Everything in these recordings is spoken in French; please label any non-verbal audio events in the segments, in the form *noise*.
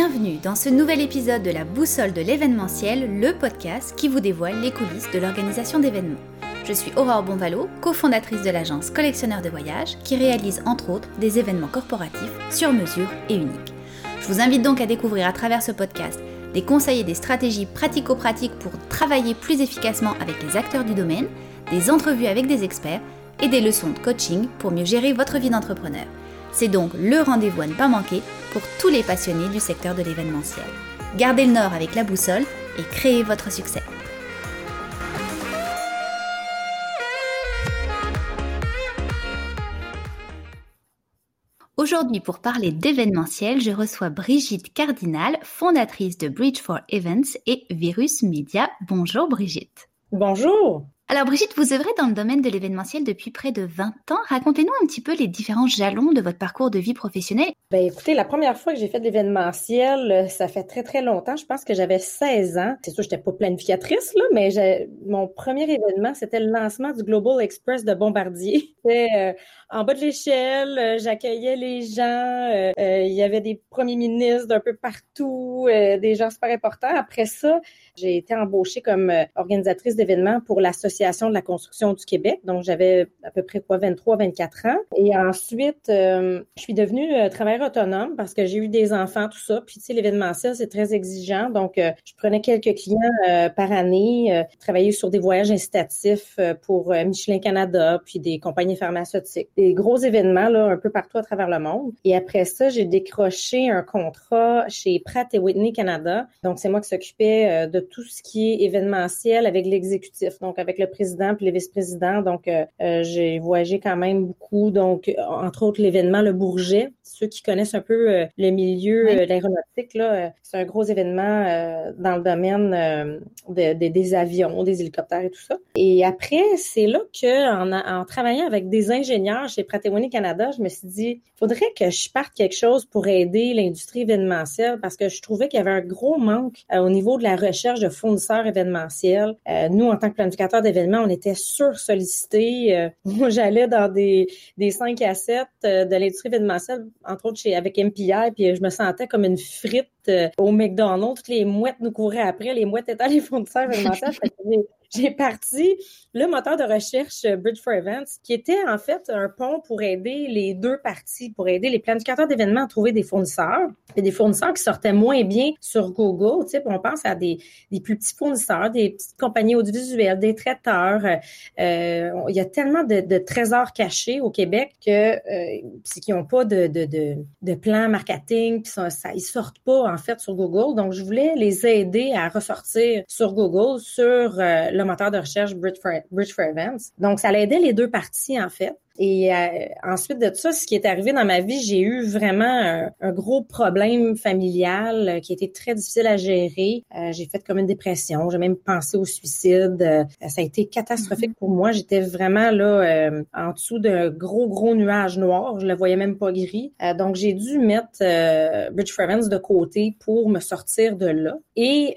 Bienvenue dans ce nouvel épisode de la Boussole de l'événementiel, le podcast qui vous dévoile les coulisses de l'organisation d'événements. Je suis Aurore Bonvalo, cofondatrice de l'agence Collectionneur de voyages, qui réalise entre autres des événements corporatifs sur mesure et uniques. Je vous invite donc à découvrir à travers ce podcast des conseils et des stratégies pratico-pratiques pour travailler plus efficacement avec les acteurs du domaine, des entrevues avec des experts et des leçons de coaching pour mieux gérer votre vie d'entrepreneur. C'est donc le rendez-vous à ne pas manquer pour tous les passionnés du secteur de l'événementiel. Gardez le nord avec la boussole et créez votre succès. Aujourd'hui, pour parler d'événementiel, je reçois Brigitte Cardinal, fondatrice de Bridge for Events et Virus Media. Bonjour Brigitte. Bonjour. Alors Brigitte, vous œuvrez dans le domaine de l'événementiel depuis près de 20 ans. Racontez-nous un petit peu les différents jalons de votre parcours de vie professionnelle. Ben écoutez, la première fois que j'ai fait de l'événementiel, euh, ça fait très très longtemps. Je pense que j'avais 16 ans. C'est sûr, j'étais pas planificatrice là, mais mon premier événement, c'était le lancement du Global Express de Bombardier. *laughs* C'était euh, en bas de l'échelle, euh, j'accueillais les gens. il y avait des premiers ministres d'un peu partout, des gens super importants. Après ça, j'ai été embauchée comme organisatrice d'événements pour l'association de la construction du Québec. Donc, j'avais à peu près quoi, 23, 24 ans. Et ensuite, euh, je suis devenue euh, travailleur autonome parce que j'ai eu des enfants, tout ça. Puis, tu sais, l'événementiel, c'est très exigeant. Donc, euh, je prenais quelques clients par année, travaillais sur des voyages incitatifs pour Michelin Canada, puis des compagnies pharmaceutiques. Des gros événements, là, un peu partout à travers le monde. Et après ça, j'ai décroché un contrat chez Pratt et Whitney Canada. Donc, c'est moi qui s'occupais de tout ce qui est événementiel avec l'exécutif. Donc, avec le président puis les vice-présidents. Donc, euh, euh, j'ai voyagé quand même beaucoup. Donc, entre autres, l'événement Le Bourget. Ceux qui connaissent un peu euh, le milieu de l'aéronautique, là, c'est un gros événement dans le domaine des avions, des hélicoptères et tout ça. Et après, c'est là que, en, en, travaillant avec des ingénieurs chez Pratt Canada, je me suis dit, faudrait que je parte quelque chose pour aider l'industrie événementielle parce que je trouvais qu'il y avait un gros manque au niveau de la recherche de fournisseurs événementiels. nous, en tant que planificateurs d'événements, on était sur-sollicité. Euh, *laughs* j'allais dans des, des 5 à 7 euh, de l'industrie événementielle, entre autres chez, avec MPI, puis je me sentais comme une frite euh, au McDonald's. Toutes les mouettes nous couraient après. Les mouettes étant les fournisseurs événementiels. j'ai parti le moteur de recherche Bridge for Events, qui était en fait un pont pour aider les deux parties, pour aider les planificateurs d'événements à trouver des fournisseurs, et des fournisseurs qui sortaient moins bien sur Google. On pense à des, des plus petits fournisseurs, des petites compagnies audiovisuelles, des traiteurs. Euh, il y a tellement de, trésors cachés au Québec que euh, qui n'ont pas de, de, plan marketing, puis ça, ils sortent pas en fait sur Google. Donc, je voulais les aider à ressortir sur Google sur euh, le moteur de recherche Bridge for, Bridge for Events. Donc, ça l'aidait les deux parties, en fait. Et euh, ensuite de ça, ce qui est arrivé dans ma vie, j'ai eu vraiment un, gros problème familial euh, qui était très difficile à gérer. Euh, j'ai fait comme une dépression, j'ai même pensé au suicide. ça a été catastrophique pour moi. J'étais vraiment là en dessous d'un gros gros nuage noir. Je le voyais même pas gris. donc j'ai dû mettre Bridge Friends de côté pour me sortir de là. Et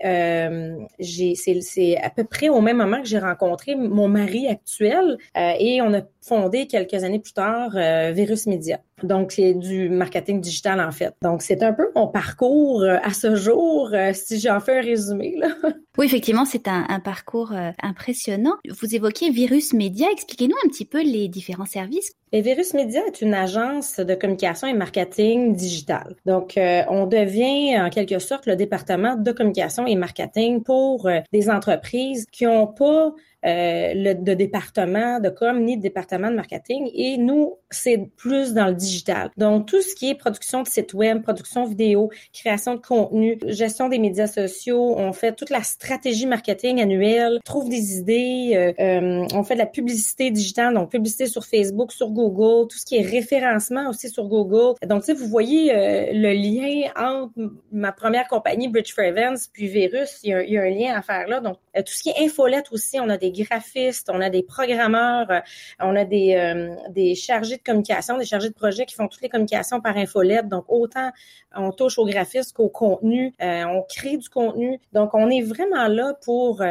j'ai c'est à peu près au même moment que j'ai rencontré mon mari actuel et on a fondé quelques années plus tard euh, Virus Media. Donc, c'est du marketing digital, en fait. Donc, c'est un peu mon parcours euh, à ce jour, euh, si j'en fais un résumé. Là. *laughs* Oui, effectivement, c'est un, un parcours impressionnant. Vous évoquez Virus Media. Expliquez-nous un petit peu les différents services. Et Virus Media est une agence de communication et marketing digital. Donc, on devient en quelque sorte le département de communication et marketing pour des entreprises qui n'ont pas euh, le, de département de com ni de département de marketing. Et nous, c'est plus dans le digital. Donc, tout ce qui est production de sites web, production vidéo, création de contenu, gestion des médias sociaux, on fait toute la stratégie marketing annuelle, trouve des idées, euh, euh, on fait de la publicité digitale, donc publicité sur Facebook, sur Google, tout ce qui est référencement aussi sur Google. Donc, tu sais, vous voyez le lien entre ma première compagnie, Bridge for Events, puis Virus, il y, a, un lien à faire là. Tout ce qui est infolette aussi, on a des graphistes, on a des programmeurs, euh, on a des, euh, des chargés de communication, des chargés de projet qui font toutes les communications par infolette. Donc, autant on touche aux graphistes qu'au contenu, euh, on crée du contenu. Donc, on est vraiment là pour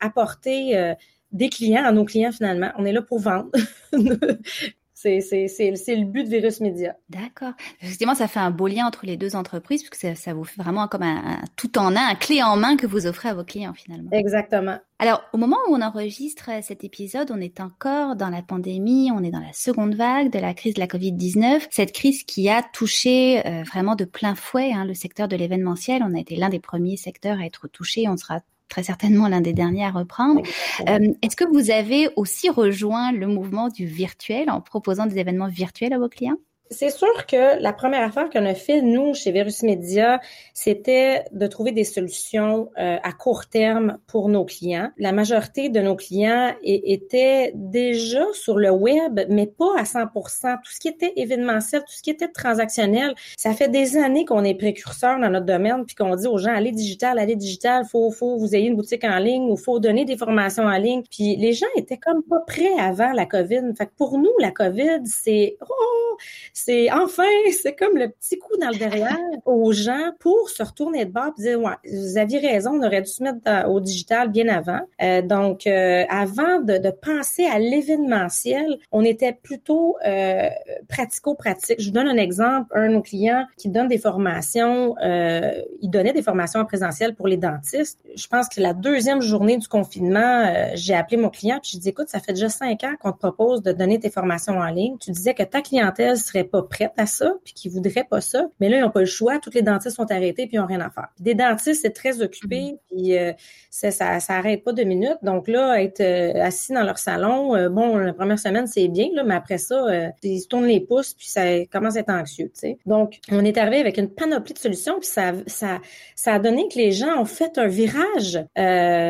apporter des clients à nos clients finalement. On est là pour vendre. *laughs* C'est le but de Virus Media. D'accord. Effectivement, ça fait un beau lien entre les deux entreprises, puisque ça, ça vous fait vraiment comme un, tout en un, un clé en main que vous offrez à vos clients finalement. Exactement. Alors, au moment où on enregistre cet épisode, on est encore dans la pandémie, on est dans la seconde vague de la crise de la Covid-19, cette crise qui a touché euh, vraiment de plein fouet hein, le secteur de l'événementiel. On a été l'un des premiers secteurs à être touché, on sera très certainement l'un des derniers à reprendre. Euh, Est-ce que vous avez aussi rejoint le mouvement du virtuel en proposant des événements virtuels à vos clients? C'est sûr que la première affaire qu'on a fait, nous, chez Virus Media, c'était de trouver des solutions euh, à court terme pour nos clients. La majorité de nos clients étaient déjà sur le web, mais pas à 100% Tout ce qui était événementiel, tout ce qui était transactionnel, ça fait des années qu'on est précurseur dans notre domaine, puis qu'on dit aux gens, allez digital, allez digital, faut, faut vous ayez une boutique en ligne ou faut donner des formations en ligne. Puis les gens étaient comme pas prêts avant la COVID. Fait que pour nous, la COVID, c'est... Oh, c'est enfin, c'est comme le petit coup dans le derrière aux gens pour se retourner de bord et dire ouais, vous aviez raison, on aurait dû se mettre au digital bien avant. Euh, donc, euh, avant de, de, penser à l'événementiel, on était plutôt euh, pratico-pratique. Je vous donne un exemple. Un de nos clients qui donne des formations, euh, il donnait des formations en présentiel pour les dentistes. Je pense que la deuxième journée du confinement, euh, j'ai appelé mon client puis je dit écoute, ça fait déjà cinq ans qu'on te propose de donner tes formations en ligne. Tu disais que ta clientèle serait pas prête à ça, puis qui voudraient pas ça. Mais là, ils n'ont pas le choix. Toutes les dentistes sont arrêtés, puis ils n'ont rien à faire. Des dentistes, c'est très occupé, mm-hmm. puis euh, ça, ça, ça arrête pas deux minutes. Donc là, être euh, assis dans leur salon, euh, bon, la première semaine, c'est bien, là, mais après ça, ils se tournent les pouces, puis ça commence à être anxieux, tu sais. Donc, on est arrivé avec une panoplie de solutions, puis ça, ça, ça a donné que les gens ont fait un virage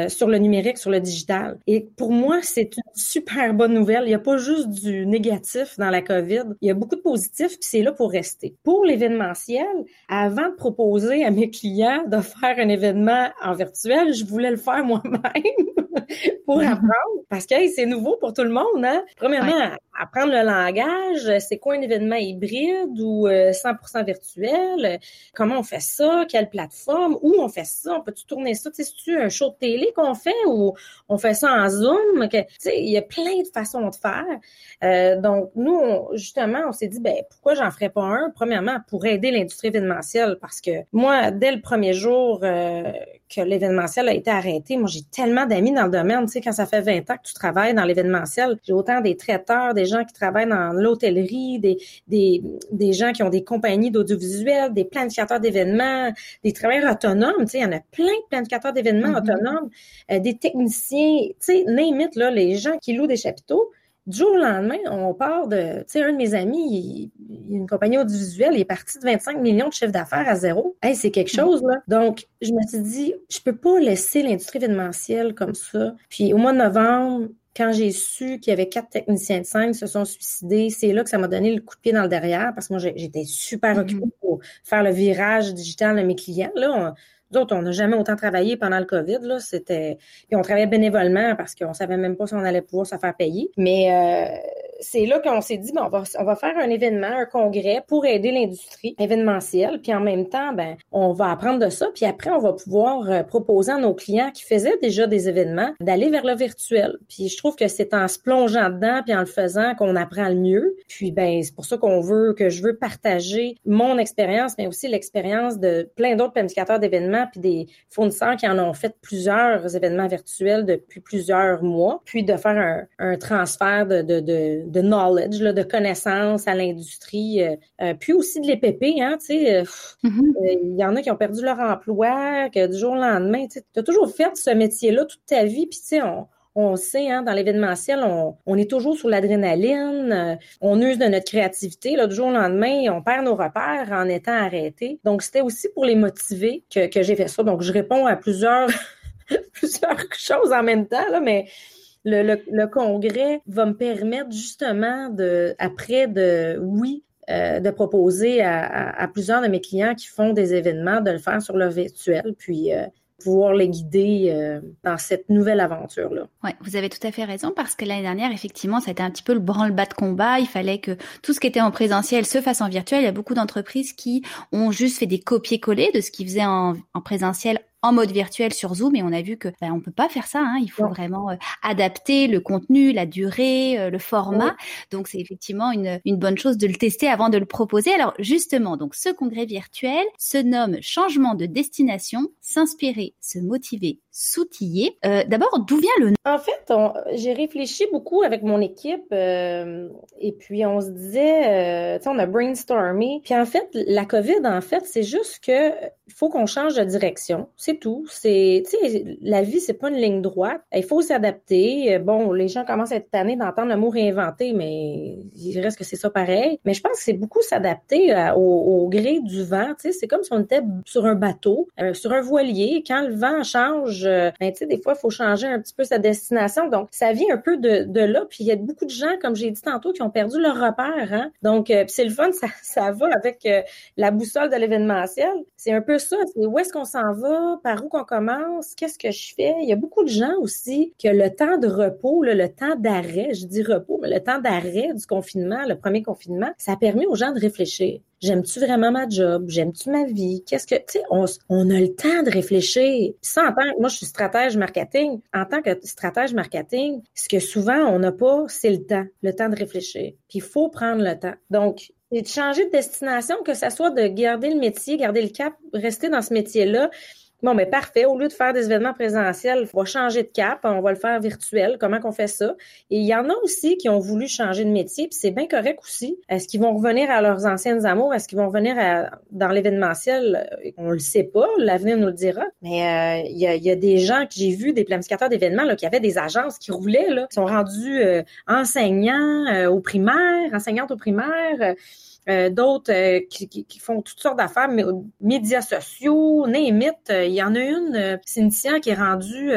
sur le numérique, sur le digital. Et pour moi, c'est une super bonne nouvelle. Il n'y a pas juste du négatif dans la COVID. Il y a beaucoup de positifs, puis c'est là pour rester. Pour l'événementiel, avant de proposer à mes clients de faire un événement en virtuel, je voulais le faire moi-même *laughs* pour apprendre parce que c'est nouveau pour tout le monde. Hein? Premièrement, apprendre le langage, c'est quoi un événement hybride ou 100% euh, virtuel, comment on fait ça, quelle plateforme, où on fait ça, on peut-tu tourner ça, tu sais, un show de télé qu'on fait ou on fait ça en Zoom, tu sais, il y a plein de façons de faire. Euh, donc, nous, justement, on s'est dit, ben pourquoi j'en ferais pas un? Premièrement, pour aider l'industrie événementielle, parce que moi, dès le premier jour euh, que l'événementiel a été arrêté, moi, j'ai tellement d'amis dans le domaine, tu sais, quand ça fait 20 ans que tu travailles dans l'événementiel, j'ai autant des traiteurs, des gens qui travaillent dans l'hôtellerie, des, des, des gens qui ont des compagnies d'audiovisuel, des planificateurs d'événements, des travailleurs autonomes, tu sais, il y en a plein de planificateurs d'événements mm-hmm. autonomes, euh, des techniciens, tu sais, name it, là, les gens qui louent des chapiteaux, du jour au lendemain, on part de, tu sais, un de mes amis, il, a une compagnie audiovisuelle, il est parti de 25 millions de chiffre d'affaires à zéro. Hey, c'est quelque mm. chose, là. Donc, je me suis dit, je peux pas laisser l'industrie événementielle comme ça. Puis, au mois de novembre, quand j'ai su qu'il y avait quatre techniciens de scène qui se sont suicidés, c'est là que ça m'a donné le coup de pied dans le derrière parce que moi, j'étais super mm-hmm. occupée pour faire le virage digital de mes clients. Là, nous autres, on n'a jamais autant travaillé pendant le COVID. Là. C'était... Puis on travaillait bénévolement parce qu'on savait même pas si on allait pouvoir se faire payer. Mais euh, c'est là qu'on s'est dit, bon, on va, on va faire un événement, un congrès pour aider l'industrie événementielle. Puis en même temps, ben, on va apprendre de ça. Puis après, on va pouvoir euh, proposer à nos clients qui faisaient déjà des événements d'aller vers le virtuel. Puis je trouve que c'est en se plongeant dedans puis en le faisant qu'on apprend le mieux. Puis ben, c'est pour ça qu'on veut, que je veux partager mon expérience, mais aussi l'expérience de plein d'autres planificateurs d'événements puis des fournisseurs qui en ont fait plusieurs événements virtuels depuis plusieurs mois. Puis de faire un, un transfert de, de, de de knowledge, là, de connaissances à l'industrie, euh, euh, puis aussi de l'EPP, hein, tu sais, euh, mm-hmm. il y en a qui ont perdu leur emploi, que du jour au lendemain, tu as toujours fait ce métier-là toute ta vie, puis tu sais, on, on sait, hein, dans l'événementiel, on, on, est toujours sur l'adrénaline, on use de notre créativité. Là, du jour au lendemain, on perd nos repères en étant arrêté. Donc, c'était aussi pour les motiver que, que j'ai fait ça. Donc, je réponds à plusieurs, *laughs* plusieurs *laughs* choses en même temps, là, mais le, congrès va me permettre justement de, après de, oui, euh, de proposer à, plusieurs de mes clients qui font des événements de le faire sur le virtuel, puis euh, pouvoir les guider euh, dans cette nouvelle aventure-là. Oui, vous avez tout à fait raison parce que l'année dernière, effectivement, ça a été un petit peu le branle-bas de combat. Il fallait que tout ce qui était en présentiel se fasse en virtuel. Il y a beaucoup d'entreprises qui ont juste fait des copier-coller de ce qu'ils faisaient en, en présentiel en mode virtuel sur Zoom et on a vu que ben, on peut pas faire ça. Hein. Il faut vraiment adapter le contenu, la durée, le format. Donc c'est effectivement une, une bonne chose de le tester avant de le proposer. Alors justement, donc ce congrès virtuel se nomme Changement de destination, s'inspirer, se motiver, s'outiller. Euh, D'abord, d'où vient le nom? En fait, j'ai réfléchi beaucoup avec mon équipe euh, et puis on se disait, euh, tu sais, on a brainstormé. Puis en fait, la COVID, en fait, c'est juste que faut qu'on change de direction. C'est tout. C'est, tu sais, la vie, c'est pas une ligne droite. Il faut s'adapter. Bon, les gens commencent à être tannés d'entendre le mot réinventer, mais il reste que c'est ça pareil. Mais je pense que c'est beaucoup s'adapter au, au, gré du vent. Tu sais, c'est comme si on était sur un bateau, sur un voilier. Quand le vent change, ben, tu sais, des fois, il faut changer un petit peu sa destination. Donc, ça vient un peu de, là. Puis il y a beaucoup de gens, comme j'ai dit tantôt, qui ont perdu leur repère. Hein? Donc, c'est le fun, *laughs* ça, va avec la boussole de l'événementiel. C'est un peu ça. C'est où est-ce qu'on s'en va, par où qu'on commence, qu'est-ce que je fais? Il y a beaucoup de gens aussi ont le temps de repos, le temps d'arrêt. Je dis repos, mais le temps d'arrêt du confinement, le premier confinement, ça a permis aux gens de réfléchir. J'aime-tu vraiment ma job? J'aime-tu ma vie? Qu'est-ce que, tu sais, on, a le temps de réfléchir. ça, en tant que, moi, je suis stratège marketing. En tant que stratège marketing, ce que souvent on n'a pas, c'est le temps, le temps de réfléchir. Puis il faut prendre le temps. Donc, c'est de changer de destination, que ça soit de garder le métier, garder le cap, rester dans ce métier-là, Bon, mais parfait. Au lieu de faire des événements présentiels, on va changer de cap, on va le faire virtuel. Comment qu'on fait ça? Et il y en a aussi qui ont voulu changer de métier, puis c'est bien correct aussi. Est-ce qu'ils vont revenir à leurs anciennes amours? Est-ce qu'ils vont revenir dans l'événementiel? On le sait pas, l'avenir nous le dira. Mais euh, il y, a, des gens que j'ai vus, des planificateurs d'événements, qui avaient des agences qui roulaient, là, qui sont rendus euh, enseignants euh, aux primaires, enseignantes aux primaires. Euh, d'autres euh, qui, qui, font toutes sortes d'affaires, mais médias sociaux, name euh, Il y en a une, Cynthia, qui est rendue,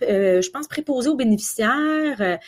je pense, préposée aux bénéficiaires.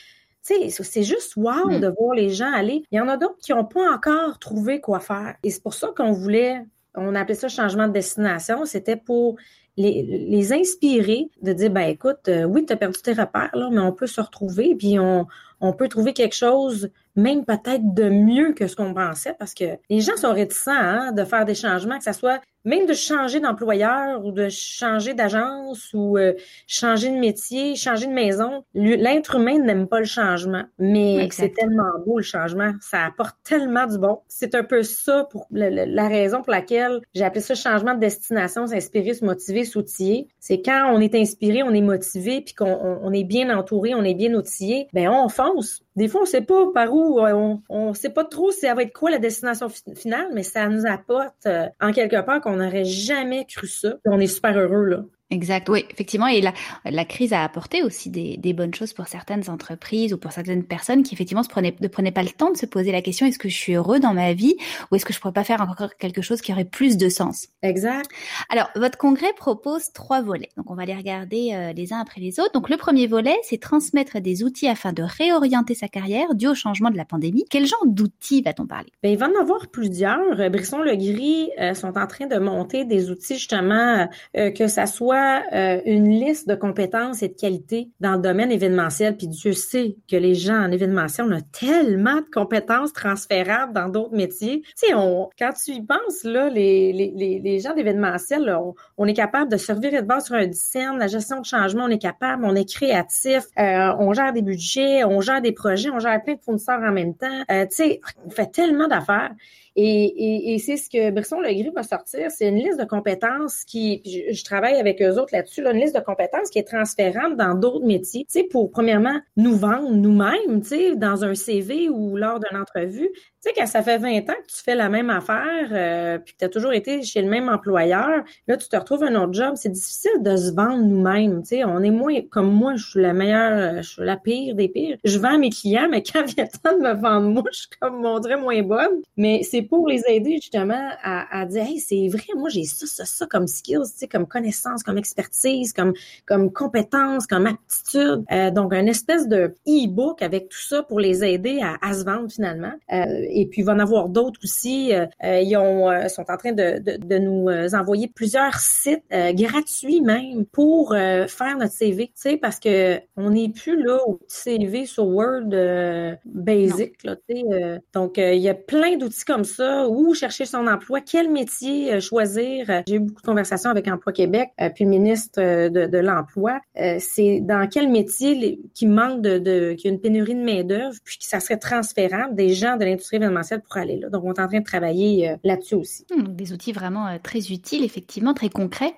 Tu sais, c'est juste wow mm. de voir les gens aller. Il y en a d'autres qui n'ont pas encore trouvé quoi faire. Et c'est pour ça qu'on voulait, on appelait ça changement de destination. C'était pour les, les, inspirer de dire ben écoute, oui, tu as perdu tes repères, là, mais on peut se retrouver, puis on, on peut trouver quelque chose même peut-être de mieux que ce qu'on pensait parce que les gens sont réticents hein, de faire des changements, que ce soit même de changer d'employeur ou de changer d'agence ou euh, changer de métier, changer de maison. L'être humain n'aime pas le changement, mais c'est tellement beau le changement. Ça apporte tellement du bon. C'est un peu ça pour la, raison pour laquelle j'ai appelé ça changement de destination, s'inspirer, se motiver, s'outiller. C'est quand on est inspiré, on est motivé, puis qu'on est bien entouré, on est bien outillé, ben on fonce. Des fois, on sait pas par où, on, on sait pas trop si ça va être quoi la destination finale, mais ça nous apporte euh, en quelque part qu'on n'aurait jamais cru ça. On est super heureux là. Exact, oui, effectivement. Et la, la crise a apporté aussi des, des, bonnes choses pour certaines entreprises ou pour certaines personnes qui effectivement se prenaient, ne prenaient pas le temps de se poser la question est-ce que je suis heureux dans ma vie ou est-ce que je pourrais pas faire encore quelque chose qui aurait plus de sens? Exact. Alors, votre congrès propose trois volets. Donc, on va les regarder euh, les uns après les autres. Donc, le premier volet, c'est transmettre des outils afin de réorienter sa carrière dû au changement de la pandémie. Quel genre d'outils va-t-on parler? Ben, Il va en avoir plusieurs. Brisson Le Gris euh, sont en train de monter des outils justement euh, que ça soit euh, une liste de compétences et de qualités dans le domaine événementiel? Puis Dieu sait que les gens en événementiel, on a tellement de compétences transférables dans d'autres métiers. Tu sais, on, quand tu y penses, là, les, les, les gens d'événementiel, on, est capable de servir et de base sur un design, la gestion de changement, on est capable, on est créatif, euh, on gère des budgets, on gère des projets, on gère plein de fournisseurs en même temps. Euh, tu sais, on fait tellement d'affaires. Et, et, c'est ce que Brisson Legris va sortir, c'est une liste de compétences qui, je, travaille avec eux autres là-dessus, là, une liste de compétences qui est transférable dans d'autres métiers, tu sais, pour premièrement nous vendre nous-mêmes, tu sais, dans un CV ou lors d'une entrevue, tu sais, quand ça fait 20 ans que tu fais la même affaire, euh, puis que tu as toujours été chez le même employeur, là, tu te retrouves un autre job, c'est difficile de se vendre nous-mêmes. Tu sais, on est moins, comme moi, je suis la meilleure, je suis la pire des pires. Je vends mes clients, mais *laughs* quand vient le temps de me vendre, moi, je suis comme, on dirait, moins bonne. Mais c'est pour les aider, justement, à, à dire, hey, c'est vrai, moi, j'ai ça, ça, ça comme skills, tu sais, comme connaissance, comme expertise, comme, comme compétence, comme aptitude. Euh, donc, un espèce de e-book avec tout ça pour les aider à, à se vendre finalement. Euh, et puis il va en avoir d'autres aussi. Euh, ils ont, sont en train de, de, de nous envoyer plusieurs sites gratuits même pour faire notre CV, tu sais, parce que on n'est plus là au CV sur Word basic, là, tu sais. donc il y a plein d'outils comme ça. Où chercher son emploi, quel métier choisir? J'ai eu beaucoup de conversations avec Emploi Québec, puis le ministre de, l'Emploi, c'est dans quel métier qui manque de, de qu'il y a une pénurie de main-d'œuvre, puis que ça serait transférable des gens de l'industrie événementielle pour aller là. Donc, on est en train de travailler là-dessus aussi. Hmm, des outils vraiment très utiles, effectivement, très concrets.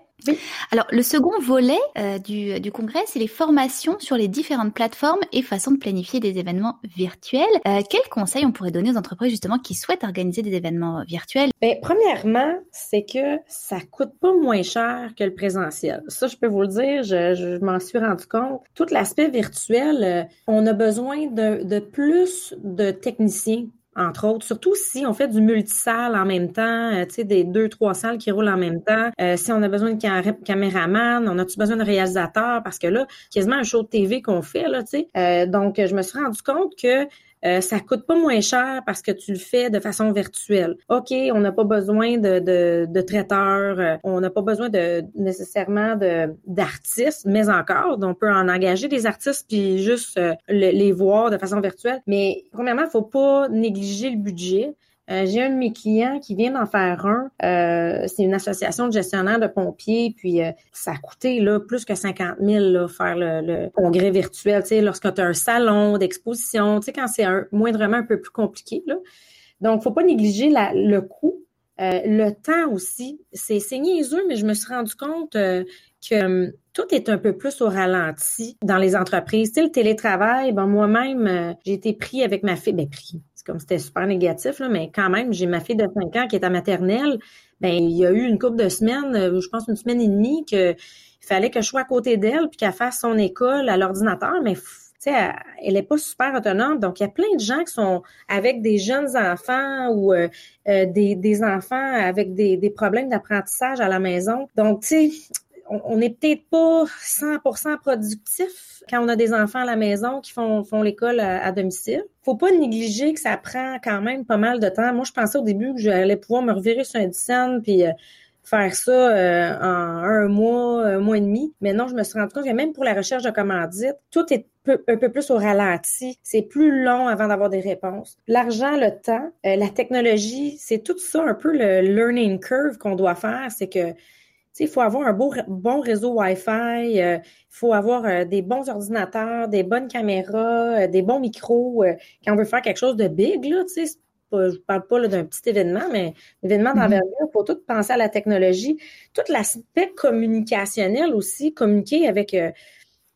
Alors, le second volet euh, du, du, congrès, c'est les formations sur les différentes plateformes et façons de planifier des événements virtuels. Euh, quels conseils on pourrait donner aux entreprises justement qui souhaitent organiser des événements virtuels? Bien, premièrement, c'est que ça coûte pas moins cher que le présentiel. Ça, je peux vous le dire, je, je m'en suis rendu compte. Tout l'aspect virtuel, euh, on a besoin de, de plus de techniciens entre autres. Surtout si on fait du multisalle en même temps, euh, tu sais, des deux, trois salles qui roulent en même temps. Euh, si on a besoin de caméraman, on a-tu besoin de réalisateur? Parce que là, quasiment un show de TV qu'on fait, là, tu sais. Euh, donc, je me suis rendu compte que euh, ça coûte pas moins cher parce que tu le fais de façon virtuelle. OK, on n'a pas besoin de, de, de traiteurs, euh, on n'a pas besoin de nécessairement de d'artistes, mais encore, on peut en engager des artistes puis juste euh, les voir de façon virtuelle. Mais premièrement, faut pas négliger le budget. Euh, j'ai un de mes clients qui vient d'en faire un. Euh, c'est une association de gestionnaires de pompiers, puis euh, ça a coûté là, plus que 50 000 là, faire le, congrès virtuel. Tu sais, lorsque tu as un salon d'exposition, tu quand c'est un, moindrement un peu plus compliqué. Là. Donc, faut pas négliger le coût. le temps aussi, c'est niaiseux, mais je me suis rendu compte que hum, tout est un peu plus au ralenti dans les entreprises. Tu sais, le télétravail, ben moi-même, j'ai été pris avec ma fille, ben pris, comme c'était super négatif, là, mais quand même, j'ai ma fille de 5 ans qui est à maternelle. Ben, il y a eu une couple de semaines, euh, je pense une semaine et demie, que il fallait que je sois à côté d'elle puis qu'elle fasse son école à l'ordinateur, mais sais, elle n'est pas super autonome. Donc, il y a plein de gens qui sont avec des jeunes enfants ou euh, euh, des, des, enfants avec des, des problèmes d'apprentissage à la maison. Donc, tu sais, on n'est peut-être pas 100% productif quand on a des enfants à la maison qui font, l'école à, domicile. Faut pas négliger que ça prend quand même pas mal de temps. Moi, je pensais au début que j'allais pouvoir me revirer sur un puis euh, faire ça euh, en un mois, un mois et demi. Mais non, je me suis rendu compte que même pour la recherche de commandite, tout est un peu plus au ralenti. C'est plus long avant d'avoir des réponses. L'argent, le temps, euh, la technologie, c'est tout ça un peu le learning curve qu'on doit faire. C'est que il faut avoir un beau, bon réseau Wi-Fi, il euh, faut avoir euh, des bons ordinateurs, des bonnes caméras, euh, des bons micros. quand on veut faire quelque chose de big, là, sais, je parle pas d'un petit événement, mais événement mm-hmm. d'envergure, il faut tout penser à la technologie, tout l'aspect communicationnel aussi, communiquer avec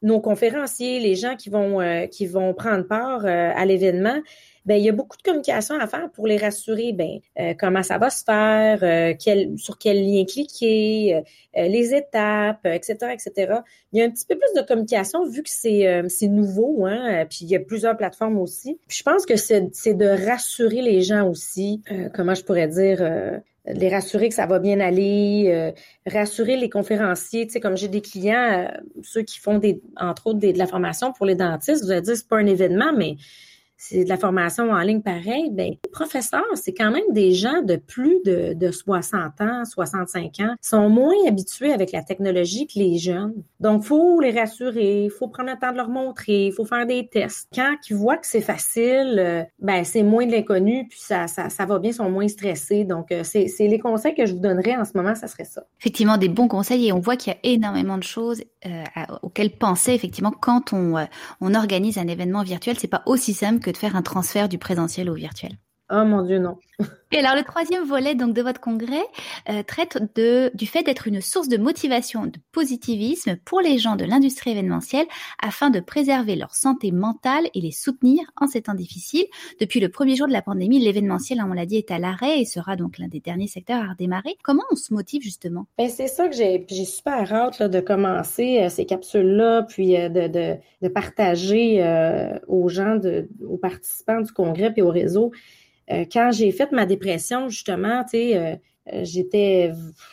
nos conférenciers, les gens qui vont qui vont prendre part à l'événement ben il y a beaucoup de communication à faire pour les rassurer. Ben euh, comment ça va se faire, euh, quel, sur quel lien cliquer, euh, les étapes, etc., etc. Il y a un petit peu plus de communication vu que c'est c'est nouveau, hein. Puis il y a plusieurs plateformes aussi. Je pense que c'est de rassurer les gens aussi. comment je pourrais dire les rassurer que ça va bien aller, rassurer les conférenciers. Tu sais, comme j'ai des clients, ceux qui font des, entre autres des, de la formation pour les dentistes, vous allez dire c'est pas un événement, mais c'est de la formation en ligne pareil, ben, professeurs, c'est quand même des gens de plus de, de 60 ans, 65 ans, sont moins habitués avec la technologie que les jeunes. Donc, faut les rassurer, faut prendre le temps de leur montrer, faut faire des tests. Quand ils voient que c'est facile, euh, ben, c'est moins de l'inconnu, puis ça, ça, ça va bien, sont moins stressés. Donc, euh, c'est, c'est les conseils que je vous donnerais en ce moment, ça serait ça. Effectivement, des bons conseils et on voit qu'il y a énormément de choses euh, auxquelles penser, effectivement, quand on, on organise un événement virtuel. C'est pas aussi simple que de faire un transfert du présentiel au virtuel. Oh mon Dieu, non. Et alors le troisième volet donc de votre congrès euh, traite de, du fait d'être une source de motivation, de positivisme pour les gens de l'industrie événementielle afin de préserver leur santé mentale et les soutenir en ces temps difficiles. Depuis le premier jour de la pandémie, l'événementiel, on l'a dit, est à l'arrêt et sera donc l'un des derniers secteurs à redémarrer. Comment on se motive justement? Ben, C'est ça que j'ai, super hâte là, de commencer euh, ces capsules-là, puis euh, de, de, de, partager aux gens, de, aux participants du congrès et au réseau euh, quand j'ai fait ma dépression, justement, tu sais, euh, euh, j'étais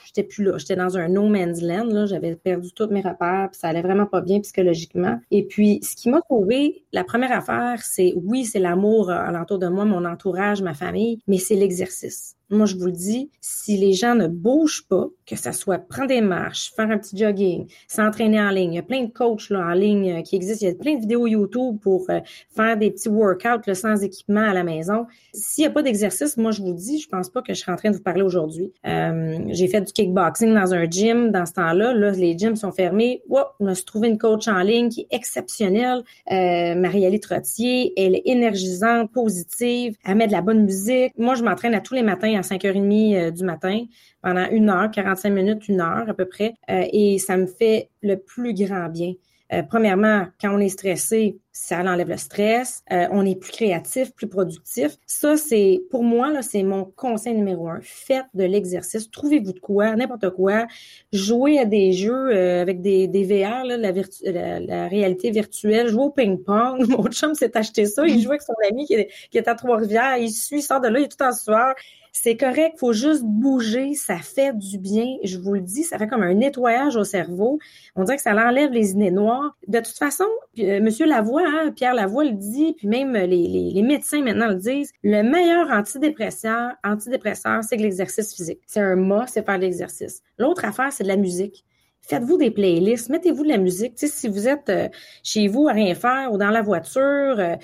j'étais plus là, j'étais dans un no man's land là, j'avais perdu tous mes repères, puis ça allait vraiment pas bien psychologiquement. Et puis ce qui m'a trouvé la première affaire, c'est oui, c'est l'amour alentour de moi, mon entourage, ma famille, mais c'est l'exercice. Moi, je vous le dis, si les gens ne bougent pas, que ça soit prendre des marches, faire un petit jogging, s'entraîner en ligne, il y a plein de coachs là, en ligne euh, qui existent, il y a plein de vidéos YouTube pour euh, faire des petits workouts là, sans équipement à la maison. S'il n'y a pas d'exercice, moi, je vous dis, je pense pas que je serai en train de vous parler aujourd'hui. Euh, j'ai fait du kickboxing dans un gym dans ce temps-là. Là, les gyms sont fermés. Wow, on a trouvé une coach en ligne qui est exceptionnelle. Euh, Marie-Alie Trottier, elle est énergisante, positive, elle met de la bonne musique. Moi, je m'entraîne à tous les matins à 5h30 euh, du matin pendant une heure, 45 minutes, une heure à peu près. Euh, et ça me fait le plus grand bien. Euh, premièrement, quand on est stressé, ça enlève le stress. Euh, on est plus créatif, plus productif. Ça, c'est pour moi là, c'est mon conseil numéro un. Faites de l'exercice. Trouvez-vous de quoi, n'importe quoi. Jouez à des jeux euh, avec des, des VR, là, la, la, réalité virtuelle. Jouez au ping-pong. *laughs* Mon chum s'est acheté ça. Il *laughs* joue avec son ami qui est, qui est à Trois-Rivières. Il suit, il sort de là, il est tout en sueur c'est correct, faut juste bouger, ça fait du bien. Je vous le dis, ça fait comme un nettoyage au cerveau. On dirait que ça enlève les idées noires. De toute façon, euh, Monsieur Lavoie, hein, Pierre Lavoie le dit, puis même les, les, médecins maintenant le disent, le meilleur antidépresseur, antidépresseur, c'est l'exercice physique. C'est un mot, c'est faire l'exercice. L'autre affaire, c'est de la musique. Faites-vous des playlists, mettez-vous de la musique. Si vous êtes euh, chez vous à rien faire ou dans la voiture, euh,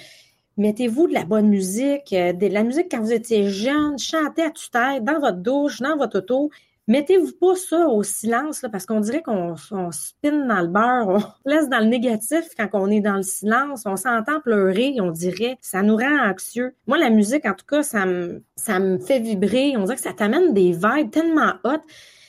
Mettez-vous de la bonne musique, euh, de la musique quand vous étiez jeune, chantez à tue-tête, dans votre douche, dans votre auto. Mettez-vous pas ça au silence, là, parce qu'on dirait qu'on on spinne dans le beurre, on *laughs* laisse dans le négatif quand on est dans le silence, on s'entend pleurer, on dirait, ça nous rend anxieux. Moi, la musique, en tout cas, ça me, ça me fait vibrer, on dirait que ça t'amène des vibes tellement hautes.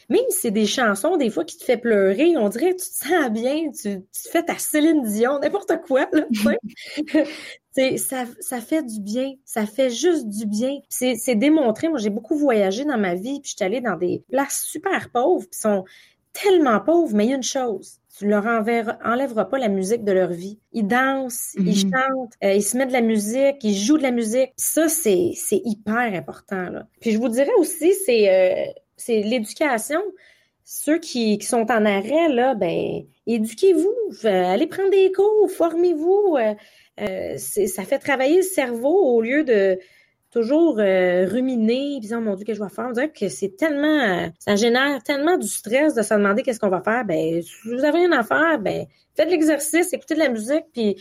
Même si c'est des chansons, des fois, qui te fait pleurer, on dirait que tu te sens bien, tu, tu fais ta Céline Dion, *laughs* n'importe quoi, là, *laughs* ça, ça fait du bien. Ça fait juste du bien. C'est démontré. Moi, j'ai beaucoup voyagé dans ma vie, puis je suis allée dans des places super pauvres, puis sont tellement pauvres, mais il y a une chose. Tu leur enlèveras pas la musique de leur vie. Ils dansent, ils mm-hmm. chantent, euh, ils se mettent de la musique, ils jouent de la musique. Ça, c'est hyper important. Là. Puis je vous dirais aussi, c'est euh, c'est l'éducation. Ceux qui, sont en arrêt, là, ben, éduquez-vous, allez prendre des cours, formez-vous. Euh, euh, ça fait travailler le cerveau au lieu de toujours euh, ruminer, disant oh mon Dieu, qu'est-ce que je vais faire? On dirait que c'est tellement, ça génère tellement du stress de se demander qu'est-ce qu'on va faire. Ben, si vous avez rien à faire, ben, faites l'exercice, écoutez de la musique, puis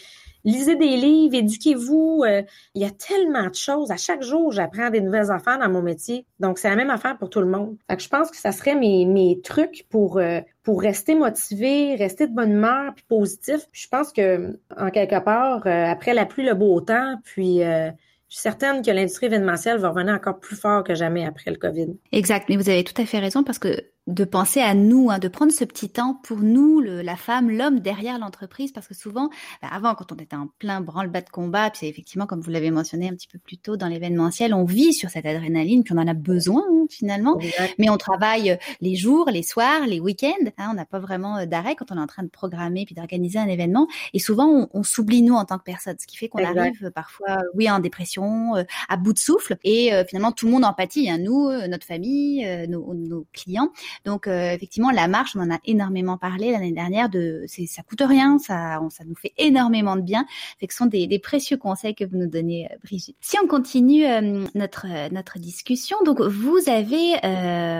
lisez des livres, éduquez-vous. Euh, il y a tellement de choses. À chaque jour, j'apprends des nouvelles affaires dans mon métier. Donc, c'est la même affaire pour tout le monde. Fait que je pense que ça serait mes, mes trucs pour, euh, pour rester motivé, rester de bonne humeur, puis positif. je pense que, en quelque part, euh, après la pluie, le beau temps, puis je suis certaine que l'industrie événementielle va revenir encore plus fort que jamais après le COVID. Exact, mais vous avez tout à fait raison parce que de penser à nous, hein, de prendre ce petit temps pour nous, le, la femme, l'homme derrière l'entreprise, parce que souvent, bah, avant, quand on était en plein branle-bas de combat, puis effectivement, comme vous l'avez mentionné un petit peu plus tôt dans l'événementiel, on vit sur cette adrénaline, puis on en a besoin hein, finalement, mais on travaille euh, les jours, les soirs, les week-ends, hein, on n'a pas vraiment euh, d'arrêt quand on est en train de programmer puis d'organiser un événement, et souvent on, on s'oublie nous en tant que personne, ce qui fait qu'on arrive parfois, oui, en dépression, euh, à bout de souffle, et finalement tout le monde en pâtit, hein, nous, notre famille, nos, nos clients. Donc euh, effectivement, la marche, on en a énormément parlé l'année dernière. De, ça coûte rien, ça, ça nous fait énormément de bien. ce sont des, précieux conseils que vous nous donnez, euh, Brigitte. Si on continue euh, notre notre discussion, donc vous avez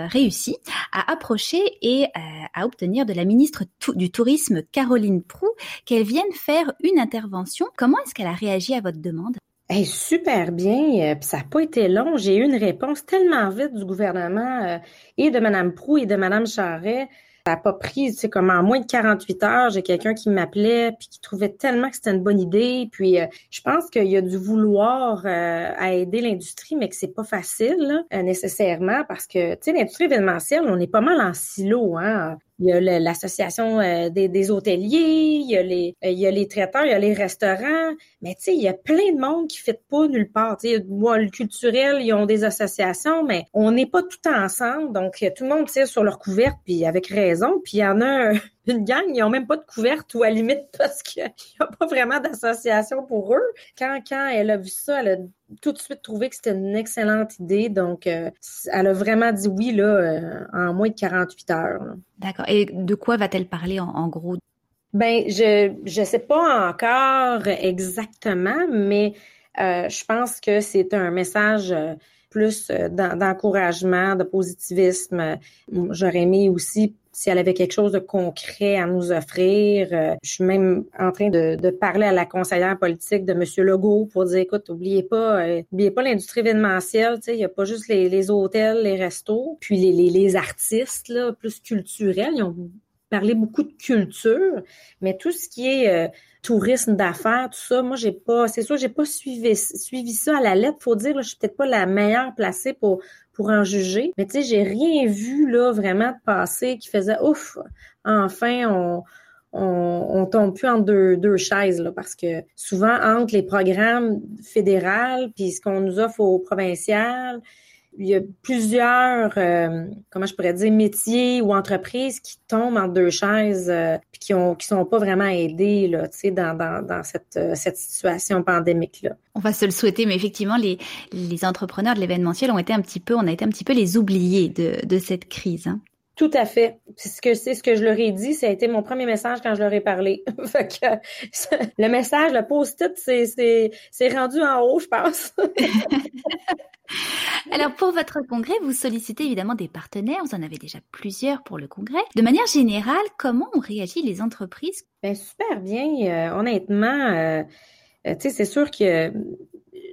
réussi à approcher et à obtenir de la ministre du Tourisme, Caroline Prou, qu'elle vienne faire une intervention. Comment est-ce qu'elle a réagi à votre demande? Super bien, euh, puis ça n'a pas été long. J'ai eu une réponse tellement vite du gouvernement euh, et de Mme Prou et de Mme Charret. Ça n'a pas pris, tu sais, comme en moins de 48 heures, j'ai quelqu'un qui m'appelait puis qui trouvait tellement que c'était une bonne idée. Puis euh, je pense qu'il y a du vouloir à aider l'industrie, mais que c'est pas facile nécessairement parce que, tu sais, l'industrie événementielle, on est pas mal en silo. Hein? Il y a l'association euh, des, des, hôteliers, il y, a les, euh, il y a les traiteurs, il y a les restaurants. Mais tu sais, il y a plein de monde qui fait pas nulle part. Moi, le culturel, ils ont des associations, mais on n'est pas tout ensemble. Donc, tout le monde tire sur leur couverte, puis avec raison. Puis il y en a une gang, ils n'ont même pas de couverte ou à limite *laughs* parce qu'il n'y a pas vraiment d'association pour eux. Quand, quand elle a vu ça, elle a tout de suite trouvé que c'était une excellente idée. Donc, euh, elle a vraiment dit oui là, euh, en moins de 48 heures. D'accord. Et de quoi va-t-elle parler en, gros? Ben, je ne sais pas encore exactement, mais euh, je pense que c'est un message plus d'encouragement, de positivisme. J'aurais aimé aussi si elle avait quelque chose de concret à nous offrir. je suis même en train de, de, parler à la conseillère politique de M. Legault pour dire, écoute, oubliez pas, euh, oubliez pas l'industrie événementielle, il n'y a pas juste les, les, hôtels, les restos, puis les, les, les artistes, là, plus culturels, ils ont parlé beaucoup de culture, mais tout ce qui est euh, tourisme d'affaires, tout ça, moi j'ai pas, c'est sûr, j'ai pas suivi suivi ça à la lettre. Faut dire, là, je suis peut-être pas la meilleure placée pour pour en juger, mais tu sais, j'ai rien vu là vraiment de passer qui faisait ouf, enfin on on, on tombe plus en deux, deux chaises là, parce que souvent entre les programmes fédéraux puis ce qu'on nous offre au provincial, il y a plusieurs, euh, comment je pourrais dire, métiers ou entreprises qui tombent en deux chaises euh, puis qui ont qui sont pas vraiment aidés là, tu sais, dans, dans, dans cette, euh, cette situation pandémique là. On va se le souhaiter, mais effectivement, les, les entrepreneurs de l'événementiel ont été un petit peu, on a été un petit peu les oubliés de, de cette crise. Hein. Tout à fait. C'est ce que c'est ce que je leur ai dit. Ça a été mon premier message quand je leur ai parlé. *laughs* fait que, *laughs* le message, le post-it, c'est, c'est, c'est rendu en haut, je pense. *laughs* Alors pour votre congrès, vous sollicitez évidemment des partenaires. Vous en avez déjà plusieurs pour le congrès. De manière générale, comment ont réagi les entreprises? Ben super bien. Euh, honnêtement, euh, euh, c'est sûr que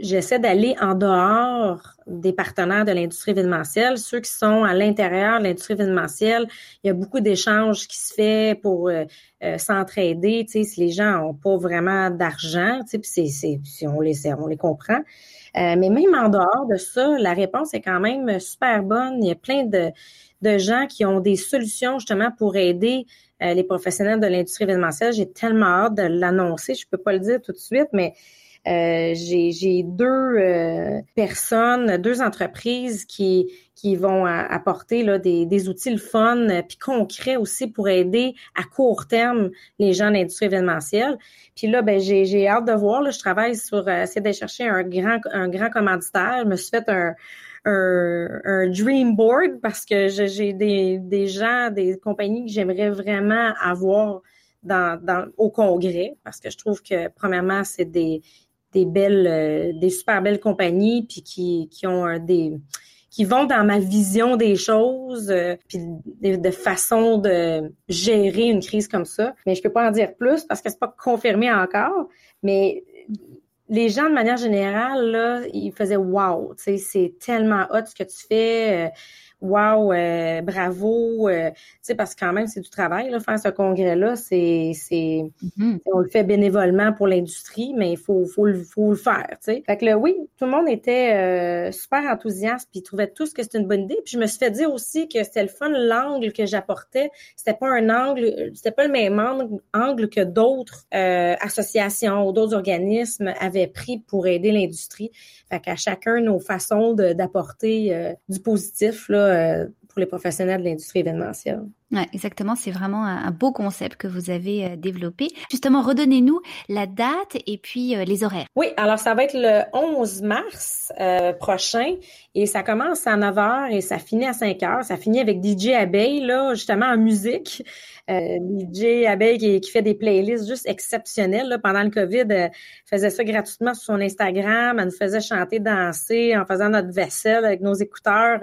j'essaie d'aller en dehors des partenaires de l'industrie événementielle, ceux qui sont à l'intérieur de l'industrie événementielle. Il y a beaucoup d'échanges qui se fait pour euh, euh, s'entraider, tu sais, si les gens n'ont pas vraiment d'argent, tu sais, c'est, c'est, on les, on les comprend. Euh, mais même en dehors de ça, la réponse est quand même super bonne. Il y a plein de, de gens qui ont des solutions justement pour aider les professionnels de l'industrie événementielle. J'ai tellement hâte de l'annoncer. Je peux pas le dire tout de suite, mais euh, j'ai deux euh, personnes, deux entreprises qui qui vont apporter là, des, des outils fun euh, puis concrets aussi pour aider à court terme les gens de l'industrie événementielle. Puis là, ben j'ai hâte de voir. Là, je travaille sur essayer d'aller chercher un grand un grand commanditaire. Je me suis fait un un, un dream board parce que j'ai des, des gens, des compagnies que j'aimerais vraiment avoir dans, dans, au congrès parce que je trouve que premièrement, c'est des des belles, euh, des super belles compagnies, puis qui, qui ont des qui vont dans ma vision des choses, euh, puis de, façon de gérer une crise comme ça. Mais je peux pas en dire plus parce que c'est pas confirmé encore. Mais les gens, de manière générale, là, ils faisaient wow, tu sais, c'est tellement hot ce que tu fais. Euh, wow, euh, bravo, euh, tu sais, parce que quand même, c'est du travail, là, faire ce congrès-là, c'est, c'est, mm-hmm. on le fait bénévolement pour l'industrie, mais il faut, faut, le, faut le faire, tu sais. Fait que là, oui, tout le monde était euh, super enthousiaste, puis trouvait tous que c'était une bonne idée. Puis je me suis fait dire aussi que c'était le fun, l'angle que j'apportais, c'était pas un angle, c'était pas le même angle, angle que d'autres associations ou d'autres organismes avaient pris pour aider l'industrie. Fait qu'à chacun nos façons d'apporter du positif, là, euh, pour les professionnels de l'industrie événementielle. Ouais, exactement. C'est vraiment un, beau concept que vous avez euh, développé. Justement, redonnez-nous la date et puis euh, les horaires. Oui, alors ça va être le 11 mars prochain et ça commence à 9 h et ça finit à 5 h. Ça finit avec DJ Abeille, là, justement en musique. DJ Abeille qui, fait des playlists juste exceptionnelles. Là. Pendant le COVID, faisait ça gratuitement sur son Instagram. Elle nous faisait chanter, danser en faisant notre vaisselle avec nos écouteurs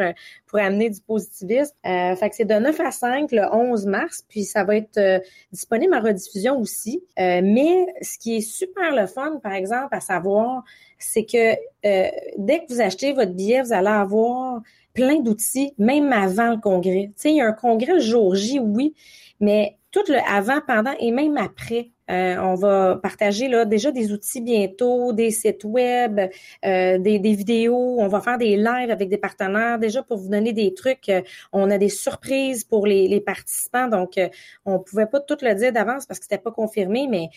pour amener du positivisme. Euh, fait que c'est de 9 à 5 le 11 mars, puis ça va être euh, disponible en rediffusion aussi. Euh, mais ce qui est super le fun, par exemple, à savoir, c'est que euh, dès que vous achetez votre billet, vous allez avoir plein d'outils, même avant le congrès. Tu sais, il y a un congrès le jour J, oui, mais tout le avant, pendant et même après. Euh, on va partager là déjà des outils bientôt, des sites web, euh, des, vidéos. On va faire des lives avec des partenaires déjà pour vous donner des trucs. Euh, on a des surprises pour les, participants, donc on pouvait pas tout le dire d'avance parce que c'était pas confirmé, mais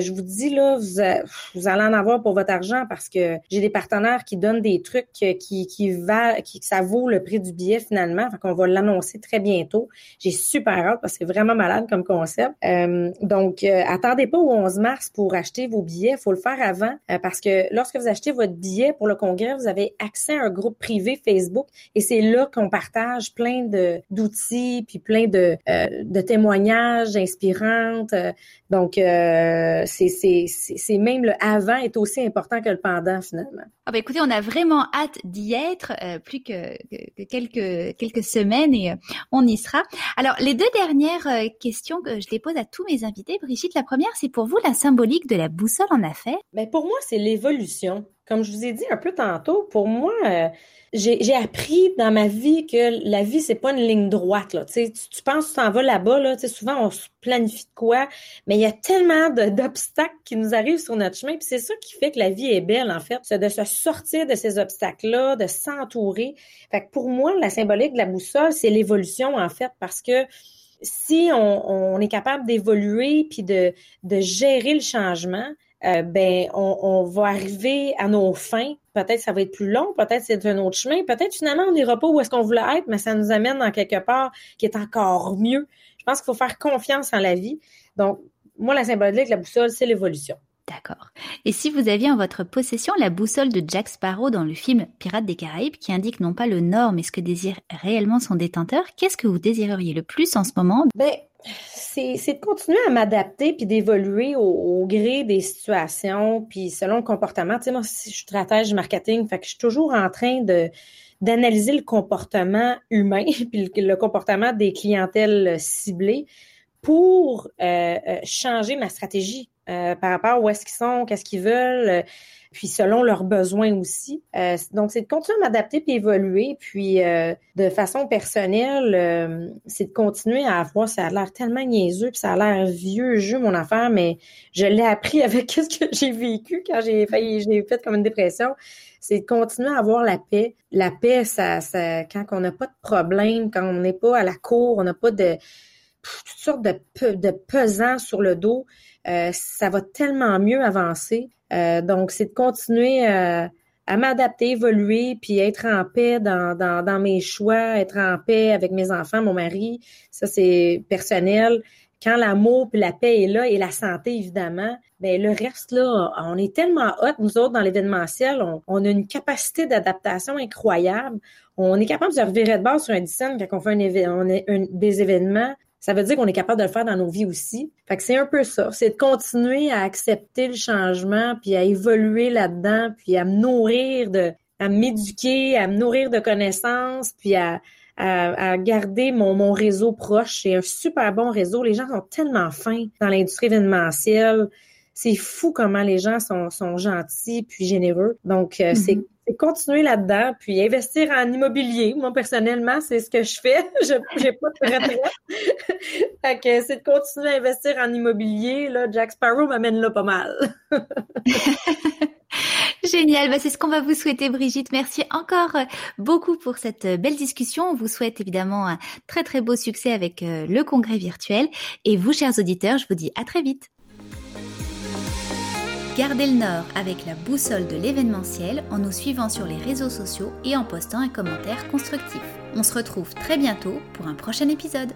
je vous dis là, vous, allez en avoir pour votre argent parce que j'ai des partenaires qui donnent des trucs qui qui qui ça vaut le prix du billet finalement. Fait qu'on va l'annoncer très bientôt. J'ai super hâte parce que c'est vraiment malade comme concept. donc attendez attendez pas au 11 mars pour acheter vos billets, il faut le faire avant euh, parce que lorsque vous achetez votre billet pour le congrès, vous avez accès à un groupe privé Facebook et c'est là qu'on partage plein d'outils puis plein de, euh, de témoignages inspirants. donc c'est c'est même le avant est aussi important que le pendant finalement. Ah bah écoutez, on a vraiment hâte d'y être, plus que, que, quelques quelques semaines et on y sera. Alors les deux dernières questions que je les pose à tous mes invités, Brigitte, la première, c'est pour vous la symbolique de la boussole en affaires? Ben, pour moi, c'est l'évolution. Comme je vous ai dit un peu tantôt, pour moi, euh, j'ai appris dans ma vie que la vie, c'est pas une ligne droite. Là. Tu, penses que tu t'en vas là-bas, là, souvent on se planifie de quoi, mais il y a tellement d'obstacles qui nous arrivent sur notre chemin. Puis c'est ça qui fait que la vie est belle, en fait, c'est de se sortir de ces obstacles-là, de s'entourer. Fait pour moi, la symbolique de la boussole, c'est l'évolution, en fait, parce que si on, est capable d'évoluer puis de, gérer le changement, euh, ben on, va arriver à nos fins. Peut-être ça va être plus long, peut-être c'est un autre chemin, peut-être finalement on n'ira pas où est-ce qu'on voulait être, mais ça nous amène dans quelque part qui est encore mieux. Je pense qu'il faut faire confiance en la vie. Donc, moi, la symbolique, la boussole, c'est l'évolution. D'accord. Et si vous aviez en votre possession la boussole de Jack Sparrow dans le film Pirates des Caraïbes qui indique non pas le nord mais ce que désire réellement son détenteur, qu'est-ce que vous désireriez le plus en ce moment? Ben, c'est de continuer à m'adapter puis d'évoluer au, gré des situations puis selon le comportement. Tu sais, moi, je suis stratège marketing, fait que je suis toujours en train de d'analyser le comportement humain *laughs* puis le, comportement des clientèles ciblées pour euh, euh, changer ma stratégie euh, par rapport à où est-ce qu'ils sont, qu'est-ce qu'ils veulent, euh, puis selon leurs besoins aussi. Euh, donc, c'est de continuer à m'adapter puis évoluer. Puis, de façon personnelle, c'est de continuer à avoir, ça a l'air tellement niaiseux, puis ça a l'air vieux jeu, mon affaire, mais je l'ai appris *laughs* avec ce que j'ai vécu quand j'ai failli, j'ai fait comme une dépression. C'est de continuer à avoir la paix. La paix, ça, ça quand on n'a pas de problème, quand on n'est pas à la cour, on n'a pas de toutes sortes de, de pesants sur le dos, ça va tellement mieux avancer. Euh, donc, c'est de continuer euh, à m'adapter, évoluer, puis être en paix dans, dans, dans, mes choix, être en paix avec mes enfants, mon mari. Ça, c'est personnel. Quand l'amour puis la paix est là et la santé, évidemment, ben le reste, là, on est tellement hot, nous autres, dans l'événementiel, on, on, a une capacité d'adaptation incroyable. On est capable de se revirer de base sur un dizaine quand on fait un, est un, des événements ça veut dire qu'on est capable de le faire dans nos vies aussi. Fait que c'est un peu ça. C'est de continuer à accepter le changement, puis à évoluer là-dedans, puis à me nourrir de, à m'éduquer, à me nourrir de connaissances, puis à, à, garder mon, mon réseau proche. C'est un super bon réseau. Les gens sont tellement fins dans l'industrie événementielle. C'est fou comment les gens sont, sont gentils puis généreux. Donc, euh, c'est mm-hmm c'est continuer là-dedans, puis investir en immobilier. Moi, personnellement, c'est ce que je fais. *laughs* Je n'ai pas de retraite. *laughs* fait que c'est de continuer à investir en immobilier. Là, Jack Sparrow m'amène là pas mal. *laughs* Génial, bah, c'est ce qu'on va vous souhaiter Brigitte. Merci encore euh, beaucoup pour cette euh, belle discussion. On vous souhaite évidemment un très très beau succès avec le congrès virtuel. Et vous, chers auditeurs, je vous dis à très vite. Gardez le nord avec la boussole de l'événementiel en nous suivant sur les réseaux sociaux et en postant un commentaire constructif. On se retrouve très bientôt pour un prochain épisode.